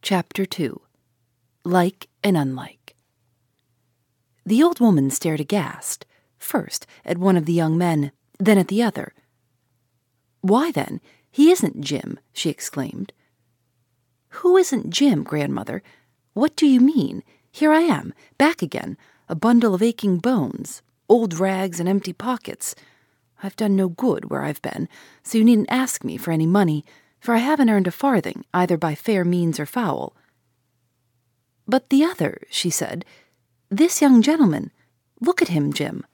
Chapter 2 Like and Unlike. The old woman stared aghast, first at one of the young men, then at the other. Why then, he isn't Jim, she exclaimed. Who isn't Jim, grandmother? What do you mean? Here I am, back again, a bundle of aching bones, old rags and empty pockets. I've done no good where I've been, so you needn't ask me for any money for I haven't earned a farthing, either by fair means or foul. But the other, she said, this young gentleman, look at him, Jim.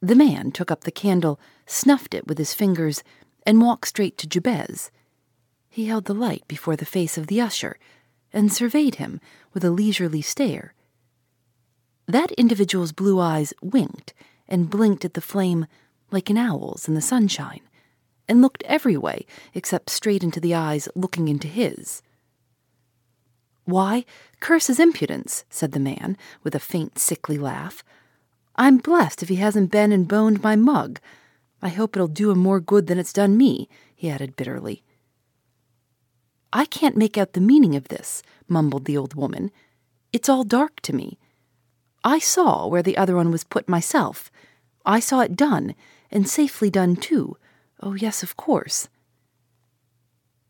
The man took up the candle, snuffed it with his fingers, and walked straight to Jabez. He held the light before the face of the usher, and surveyed him with a leisurely stare. That individual's blue eyes winked and blinked at the flame like an owl's in the sunshine and looked every way except straight into the eyes looking into his. Why, curse his impudence, said the man, with a faint, sickly laugh. I'm blessed if he hasn't been and boned my mug. I hope it'll do him more good than it's done me, he added bitterly. I can't make out the meaning of this, mumbled the old woman. It's all dark to me. I saw where the other one was put myself. I saw it done, and safely done, too. Oh, yes, of course.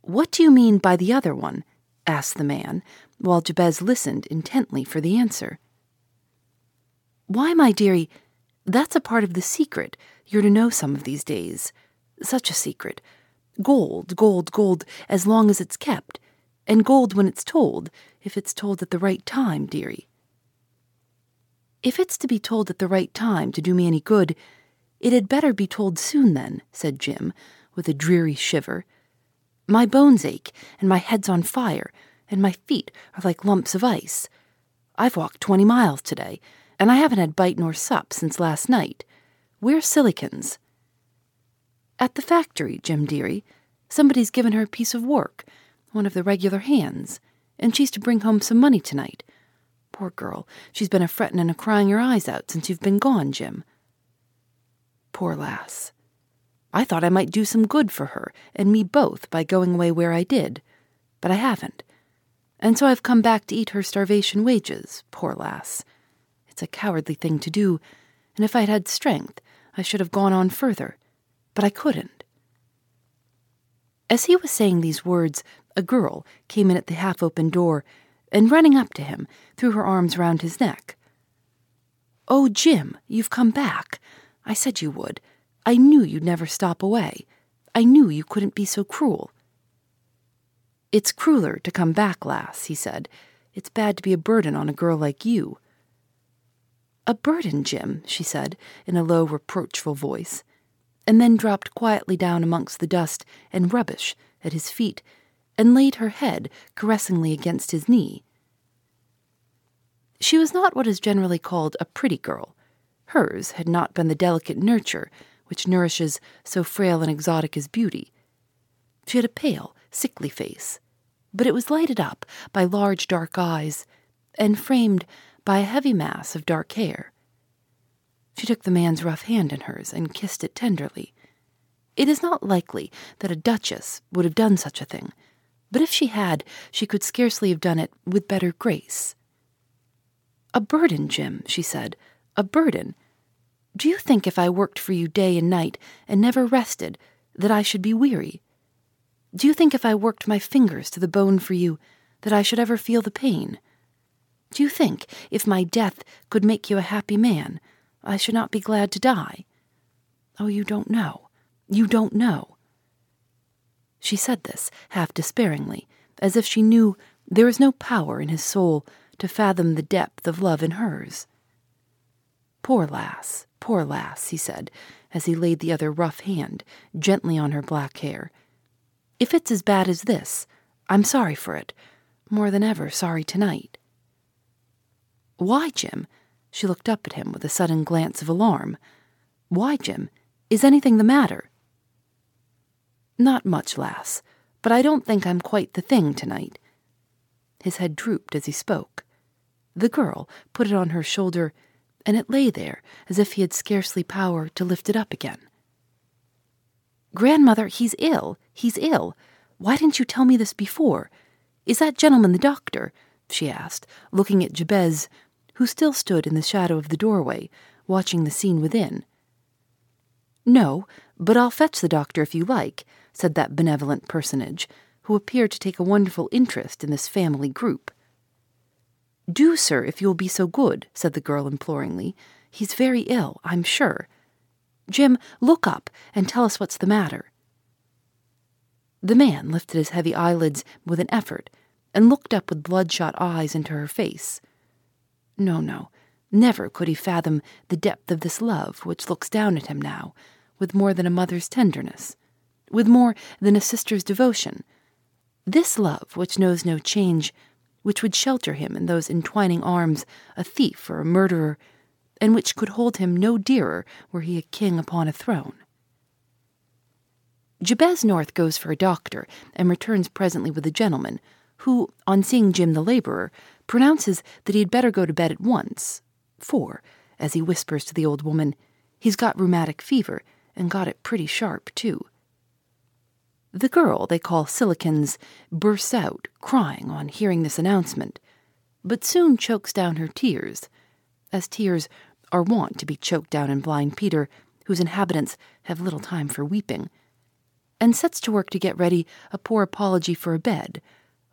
What do you mean by the other one? asked the man, while Jabez listened intently for the answer. Why, my dearie, that's a part of the secret you're to know some of these days. Such a secret. Gold, gold, gold, as long as it's kept, and gold when it's told, if it's told at the right time, dearie. If it's to be told at the right time to do me any good, it had better be told soon, then, said Jim, with a dreary shiver. My bones ache, and my head's on fire, and my feet are like lumps of ice. I've walked twenty miles today, and I haven't had bite nor sup since last night. Where's Sillikins? At the factory, Jim dearie. Somebody's given her a piece of work, one of the regular hands, and she's to bring home some money tonight. Poor girl, she's been a frettin' and a crying her eyes out since you've been gone, Jim. Poor lass. I thought I might do some good for her and me both by going away where I did, but I haven't. And so I've come back to eat her starvation wages, poor lass. It's a cowardly thing to do, and if I'd had strength, I should have gone on further, but I couldn't. As he was saying these words, a girl came in at the half open door and, running up to him, threw her arms round his neck. Oh, Jim, you've come back. I said you would. I knew you'd never stop away. I knew you couldn't be so cruel. It's crueler to come back, lass, he said. It's bad to be a burden on a girl like you. A burden, Jim, she said, in a low, reproachful voice, and then dropped quietly down amongst the dust and rubbish at his feet and laid her head caressingly against his knee. She was not what is generally called a pretty girl Hers had not been the delicate nurture which nourishes so frail and exotic as beauty. She had a pale, sickly face, but it was lighted up by large dark eyes and framed by a heavy mass of dark hair. She took the man's rough hand in hers and kissed it tenderly. It is not likely that a duchess would have done such a thing, but if she had, she could scarcely have done it with better grace. A burden, Jim, she said, a burden. Do you think if I worked for you day and night and never rested, that I should be weary? Do you think if I worked my fingers to the bone for you, that I should ever feel the pain? Do you think if my death could make you a happy man, I should not be glad to die? Oh, you don't know. You don't know. She said this half despairingly, as if she knew there was no power in his soul to fathom the depth of love in hers. Poor lass, poor lass, he said, as he laid the other rough hand gently on her black hair. If it's as bad as this, I'm sorry for it, more than ever sorry tonight. Why, Jim? She looked up at him with a sudden glance of alarm. Why, Jim? Is anything the matter? Not much, lass, but I don't think I'm quite the thing tonight. His head drooped as he spoke. The girl put it on her shoulder, and it lay there as if he had scarcely power to lift it up again. Grandmother, he's ill. He's ill. Why didn't you tell me this before? Is that gentleman the doctor? she asked, looking at Jabez, who still stood in the shadow of the doorway, watching the scene within. No, but I'll fetch the doctor if you like, said that benevolent personage, who appeared to take a wonderful interest in this family group. Do, sir, if you will be so good, said the girl imploringly. He's very ill, I'm sure. Jim, look up and tell us what's the matter. The man lifted his heavy eyelids with an effort and looked up with bloodshot eyes into her face. No, no, never could he fathom the depth of this love which looks down at him now with more than a mother's tenderness, with more than a sister's devotion. This love which knows no change, which would shelter him in those entwining arms, a thief or a murderer, and which could hold him no dearer were he a king upon a throne. Jabez North goes for a doctor and returns presently with a gentleman who, on seeing Jim the laborer, pronounces that he had better go to bed at once, for, as he whispers to the old woman, he's got rheumatic fever and got it pretty sharp, too. The girl they call Sillikins bursts out, crying on hearing this announcement, but soon chokes down her tears, as tears are wont to be choked down in Blind Peter, whose inhabitants have little time for weeping, and sets to work to get ready a poor apology for a bed,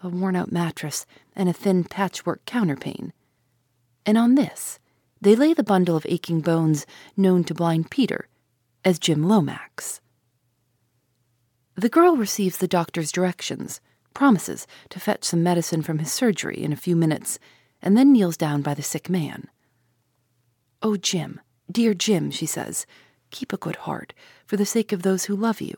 a worn out mattress, and a thin patchwork counterpane. And on this, they lay the bundle of aching bones known to Blind Peter as Jim Lomax. The girl receives the doctor's directions, promises to fetch some medicine from his surgery in a few minutes, and then kneels down by the sick man. Oh, Jim, dear Jim, she says, keep a good heart for the sake of those who love you.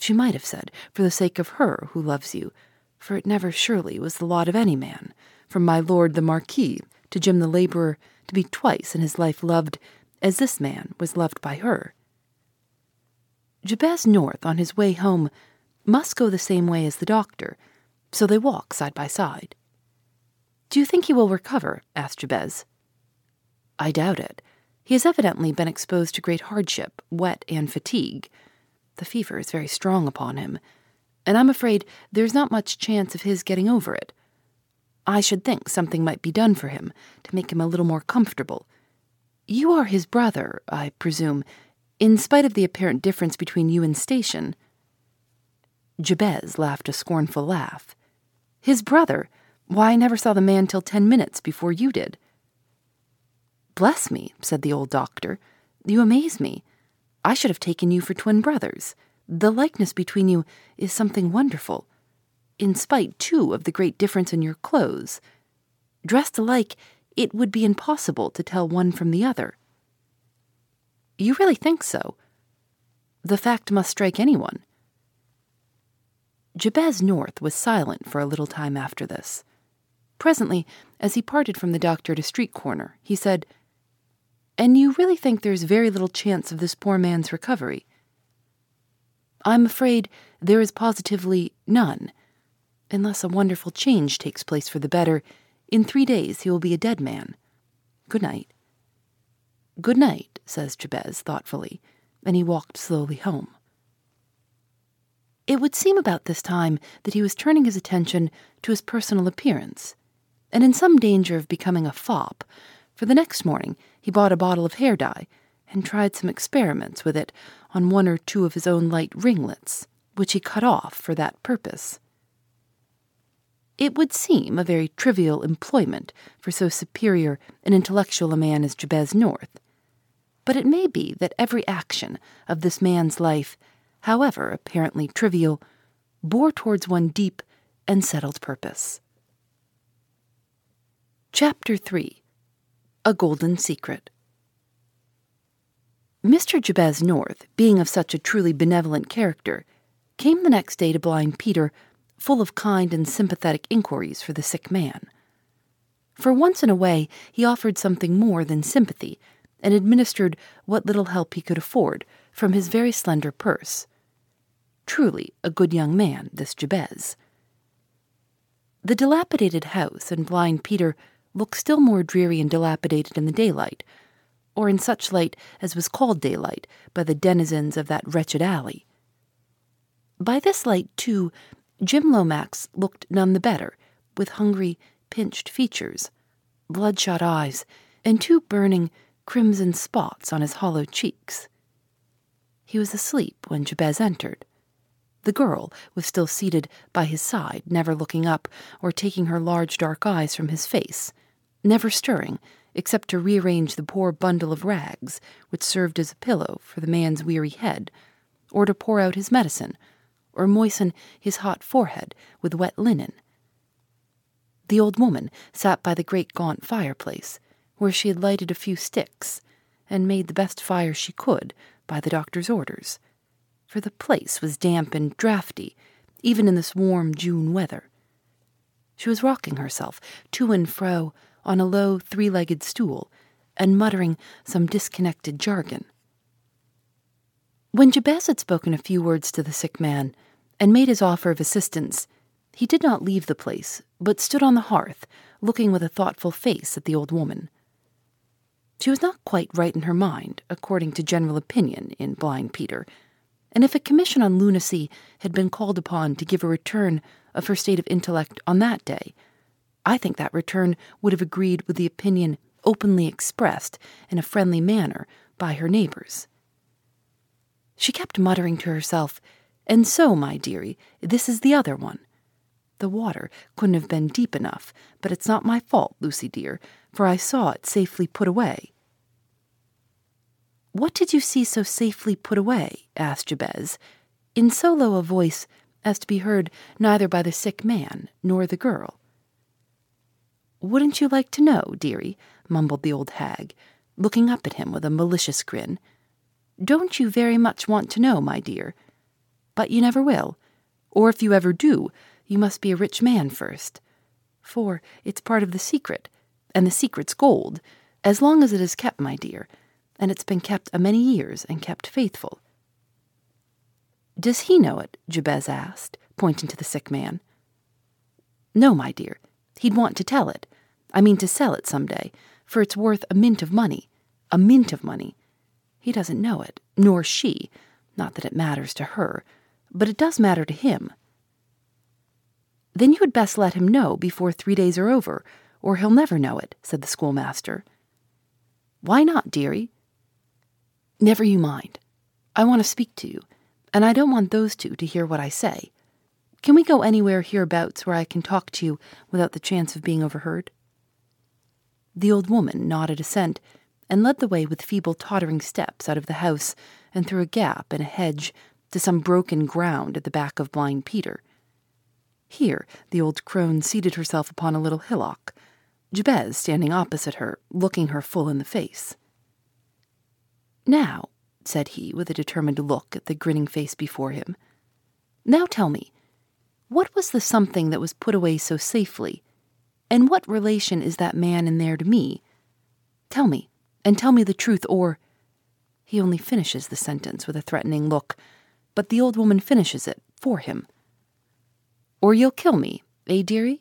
She might have said, for the sake of her who loves you, for it never surely was the lot of any man, from my lord the Marquis to Jim the laborer, to be twice in his life loved as this man was loved by her. Jabez North, on his way home, must go the same way as the doctor, so they walk side by side. Do you think he will recover? asked Jabez. I doubt it. He has evidently been exposed to great hardship, wet, and fatigue. The fever is very strong upon him, and I'm afraid there's not much chance of his getting over it. I should think something might be done for him to make him a little more comfortable. You are his brother, I presume, in spite of the apparent difference between you and Station. Jabez laughed a scornful laugh. His brother? Why, I never saw the man till ten minutes before you did. Bless me, said the old doctor. You amaze me. I should have taken you for twin brothers. The likeness between you is something wonderful, in spite, too, of the great difference in your clothes. Dressed alike, it would be impossible to tell one from the other. You really think so? The fact must strike anyone. Jabez North was silent for a little time after this. Presently, as he parted from the doctor at a street corner, he said, And you really think there's very little chance of this poor man's recovery? I'm afraid there is positively none. Unless a wonderful change takes place for the better, in three days he will be a dead man. Good night. Good night, says Jabez thoughtfully, and he walked slowly home. It would seem about this time that he was turning his attention to his personal appearance, and in some danger of becoming a fop, for the next morning he bought a bottle of hair dye and tried some experiments with it on one or two of his own light ringlets, which he cut off for that purpose. It would seem a very trivial employment for so superior and intellectual a man as Jabez North, but it may be that every action of this man's life however apparently trivial, bore towards one deep and settled purpose. Chapter 3 A Golden Secret Mr. Jabez North, being of such a truly benevolent character, came the next day to Blind Peter full of kind and sympathetic inquiries for the sick man. For once in a way, he offered something more than sympathy and administered what little help he could afford from his very slender purse. Truly a good young man, this Jabez. The dilapidated house and Blind Peter looked still more dreary and dilapidated in the daylight, or in such light as was called daylight by the denizens of that wretched alley. By this light, too, Jim Lomax looked none the better, with hungry, pinched features, bloodshot eyes, and two burning, crimson spots on his hollow cheeks. He was asleep when Jabez entered. The girl was still seated by his side, never looking up or taking her large dark eyes from his face, never stirring except to rearrange the poor bundle of rags which served as a pillow for the man's weary head, or to pour out his medicine or moisten his hot forehead with wet linen. The old woman sat by the great gaunt fireplace, where she had lighted a few sticks, and made the best fire she could by the doctor's orders, for the place was damp and draughty, even in this warm June weather. She was rocking herself to and fro on a low three legged stool and muttering some disconnected jargon. When Jabez had spoken a few words to the sick man, and made his offer of assistance, he did not leave the place, but stood on the hearth, looking with a thoughtful face at the old woman. She was not quite right in her mind, according to general opinion in Blind Peter, and if a commission on lunacy had been called upon to give a return of her state of intellect on that day, I think that return would have agreed with the opinion openly expressed in a friendly manner by her neighbors. She kept muttering to herself and so, my dearie, this is the other one. The water couldn't have been deep enough, but it's not my fault, Lucy dear, for I saw it safely put away. What did you see so safely put away? asked Jabez, in so low a voice as to be heard neither by the sick man nor the girl. Wouldn't you like to know, dearie? mumbled the old hag, looking up at him with a malicious grin. Don't you very much want to know, my dear? but you never will. Or if you ever do, you must be a rich man first. For it's part of the secret, and the secret's gold, as long as it is kept, my dear, and it's been kept a many years and kept faithful. Does he know it? Jabez asked, pointing to the sick man. No, my dear. He'd want to tell it. I mean to sell it some day, for it's worth a mint of money. A mint of money. He doesn't know it, nor she. Not that it matters to her but it does matter to him. Then you had best let him know before three days are over, or he'll never know it, said the schoolmaster. Why not, dearie? Never you mind. I want to speak to you, and I don't want those two to hear what I say. Can we go anywhere hereabouts where I can talk to you without the chance of being overheard? The old woman nodded assent and led the way with feeble tottering steps out of the house and through a gap in a hedge to some broken ground at the back of Blind Peter. Here, the old crone seated herself upon a little hillock, Jabez standing opposite her, looking her full in the face. Now, said he, with a determined look at the grinning face before him, now tell me, what was the something that was put away so safely, and what relation is that man in there to me? Tell me, and tell me the truth, or. He only finishes the sentence with a threatening look but the old woman finishes it for him. Or you'll kill me, eh, dearie?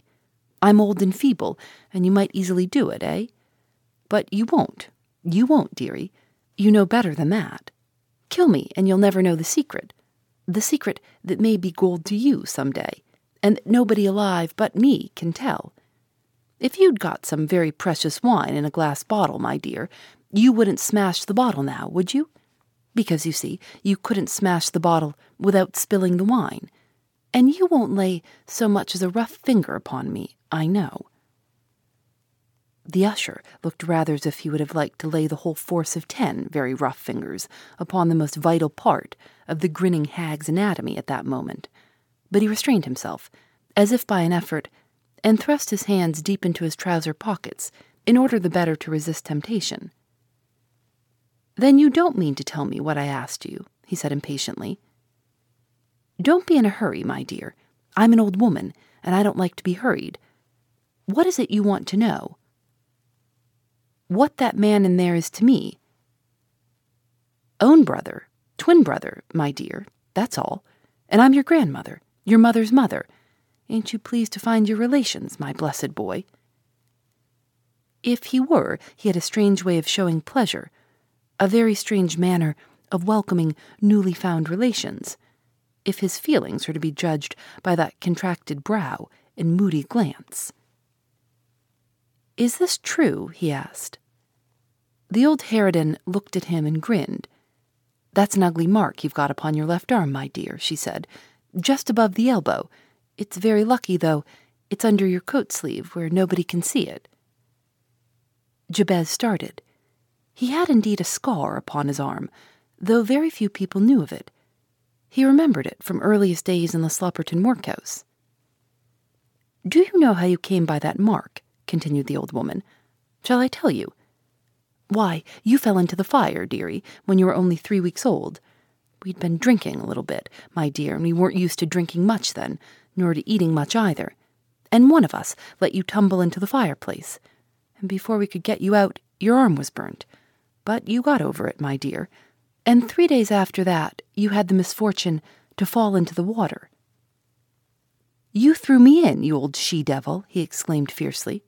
I'm old and feeble, and you might easily do it, eh? But you won't. You won't, dearie. You know better than that. Kill me, and you'll never know the secret. The secret that may be gold to you some day, and that nobody alive but me can tell. If you'd got some very precious wine in a glass bottle, my dear, you wouldn't smash the bottle now, would you? because you see, you couldn't smash the bottle without spilling the wine, and you won't lay so much as a rough finger upon me, I know. The usher looked rather as if he would have liked to lay the whole force of ten very rough fingers upon the most vital part of the grinning hag's anatomy at that moment. But he restrained himself, as if by an effort, and thrust his hands deep into his trouser pockets in order the better to resist temptation. Then you don't mean to tell me what I asked you, he said impatiently. Don't be in a hurry, my dear. I'm an old woman, and I don't like to be hurried. What is it you want to know? What that man in there is to me. Own brother, twin brother, my dear, that's all. And I'm your grandmother, your mother's mother. Ain't you pleased to find your relations, my blessed boy? If he were, he had a strange way of showing pleasure, a very strange manner of welcoming newly found relations, if his feelings were to be judged by that contracted brow and moody glance. Is this true? he asked. The old harridan looked at him and grinned. That's an ugly mark you've got upon your left arm, my dear, she said, just above the elbow. It's very lucky, though. It's under your coat sleeve where nobody can see it. Jabez started. He had indeed a scar upon his arm, though very few people knew of it. He remembered it from earliest days in the Slopperton workhouse. Do you know how you came by that mark? continued the old woman. Shall I tell you? Why, you fell into the fire, dearie, when you were only three weeks old. We'd been drinking a little bit, my dear, and we weren't used to drinking much then, nor to eating much either. And one of us let you tumble into the fireplace and before we could get you out, your arm was burnt. But you got over it, my dear, and three days after that, you had the misfortune to fall into the water. You threw me in, you old she devil, he exclaimed fiercely.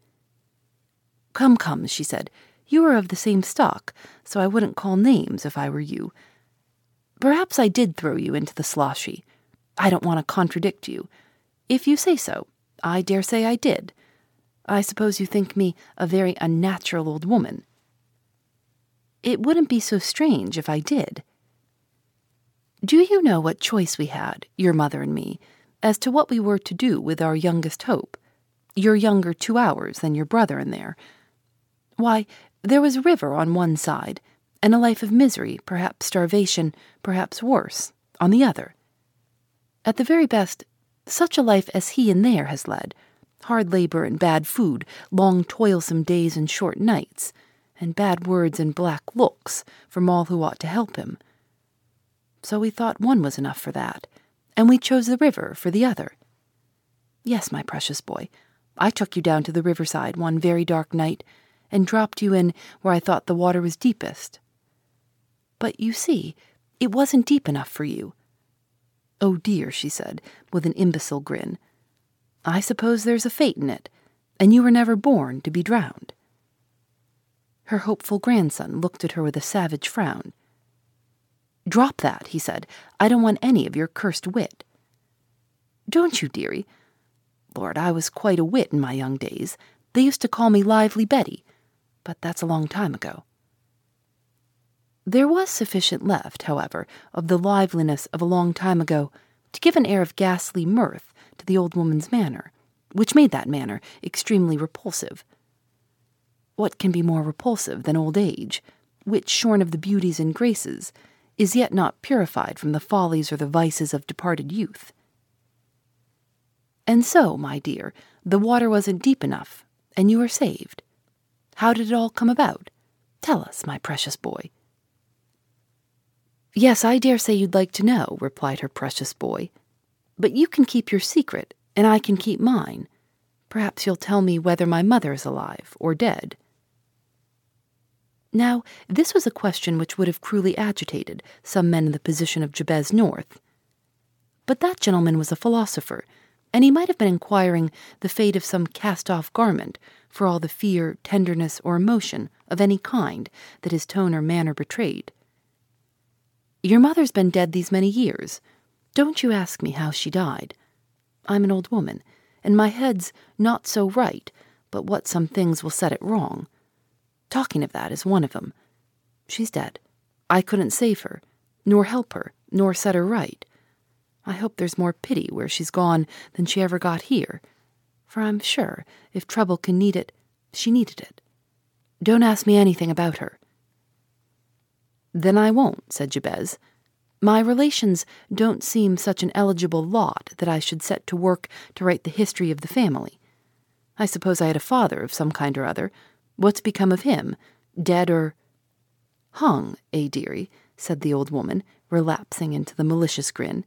Come, come, she said. You are of the same stock, so I wouldn't call names if I were you. Perhaps I did throw you into the sloshy. I don't want to contradict you. If you say so, I dare say I did. I suppose you think me a very unnatural old woman. It wouldn't be so strange if I did. Do you know what choice we had, your mother and me, as to what we were to do with our youngest hope? You're younger two hours than your brother in there. Why, there was a river on one side, and a life of misery, perhaps starvation, perhaps worse, on the other. At the very best, such a life as he in there has led hard labor and bad food, long toilsome days and short nights, and bad words and black looks from all who ought to help him. So we thought one was enough for that, and we chose the river for the other. Yes, my precious boy, I took you down to the riverside one very dark night and dropped you in where I thought the water was deepest. But you see, it wasn't deep enough for you. Oh dear, she said, with an imbecile grin. I suppose there's a fate in it, and you were never born to be drowned. Her hopeful grandson looked at her with a savage frown. Drop that, he said. I don't want any of your cursed wit. Don't you, dearie? Lord, I was quite a wit in my young days. They used to call me Lively Betty, but that's a long time ago. There was sufficient left, however, of the liveliness of a long time ago to give an air of ghastly mirth to the old woman's manner, which made that manner extremely repulsive. What can be more repulsive than old age, which, shorn of the beauties and graces, is yet not purified from the follies or the vices of departed youth? And so, my dear, the water wasn't deep enough, and you were saved. How did it all come about? Tell us, my precious boy. Yes, I dare say you'd like to know, replied her precious boy, but you can keep your secret, and I can keep mine. Perhaps you'll tell me whether my mother is alive or dead. Now, this was a question which would have cruelly agitated some men in the position of Jabez North. But that gentleman was a philosopher, and he might have been inquiring the fate of some cast off garment for all the fear, tenderness, or emotion of any kind that his tone or manner betrayed. Your mother's been dead these many years, don't you ask me how she died. I'm an old woman, and my head's not so right, but what some things will set it wrong. Talking of that is one of 'em. She's dead. I couldn't save her, nor help her, nor set her right. I hope there's more pity where she's gone than she ever got here, for I'm sure if trouble can need it, she needed it. Don't ask me anything about her. Then I won't, said Jabez. My relations don't seem such an eligible lot that I should set to work to write the history of the family. I suppose I had a father of some kind or other. What's become of him? Dead or. Hung, eh, dearie? said the old woman, relapsing into the malicious grin.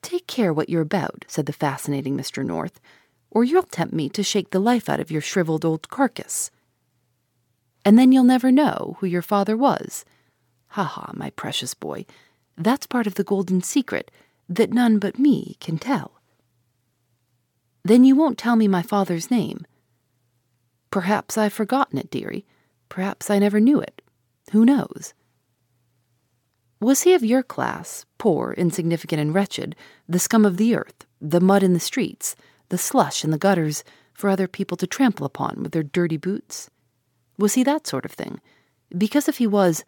Take care what you're about, said the fascinating Mr. North, or you'll tempt me to shake the life out of your shriveled old carcass. And then you'll never know who your father was. Ha ha, my precious boy. That's part of the golden secret that none but me can tell. Then you won't tell me my father's name. Perhaps I've forgotten it, dearie. Perhaps I never knew it. Who knows? Was he of your class, poor, insignificant, and wretched, the scum of the earth, the mud in the streets, the slush in the gutters, for other people to trample upon with their dirty boots? Was he that sort of thing? Because if he was,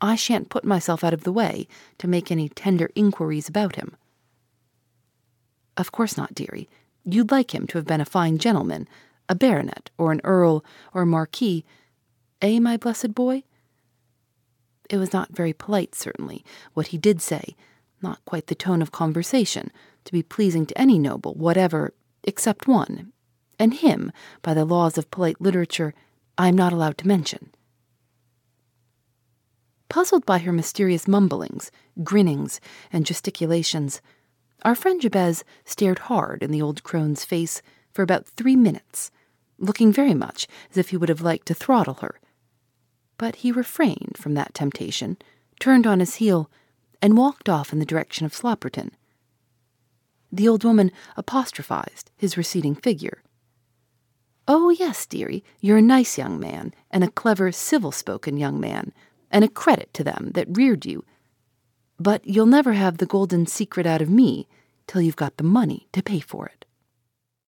I shan't put myself out of the way to make any tender inquiries about him. Of course not, dearie. You'd like him to have been a fine gentleman, a baronet, or an earl, or a marquis. Eh, my blessed boy? It was not very polite, certainly, what he did say, not quite the tone of conversation, to be pleasing to any noble, whatever, except one, and him, by the laws of polite literature, I am not allowed to mention. Puzzled by her mysterious mumblings, grinnings, and gesticulations, our friend Jabez stared hard in the old crone's face for about three minutes, looking very much as if he would have liked to throttle her. But he refrained from that temptation, turned on his heel, and walked off in the direction of Slopperton. The old woman apostrophized his receding figure. Oh, yes, dearie, you're a nice young man, and a clever, civil spoken young man, and a credit to them that reared you. But you'll never have the golden secret out of me till you've got the money to pay for it.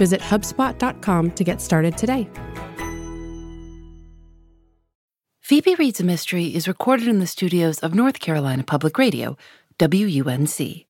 Visit HubSpot.com to get started today. Phoebe Reads a Mystery is recorded in the studios of North Carolina Public Radio, WUNC.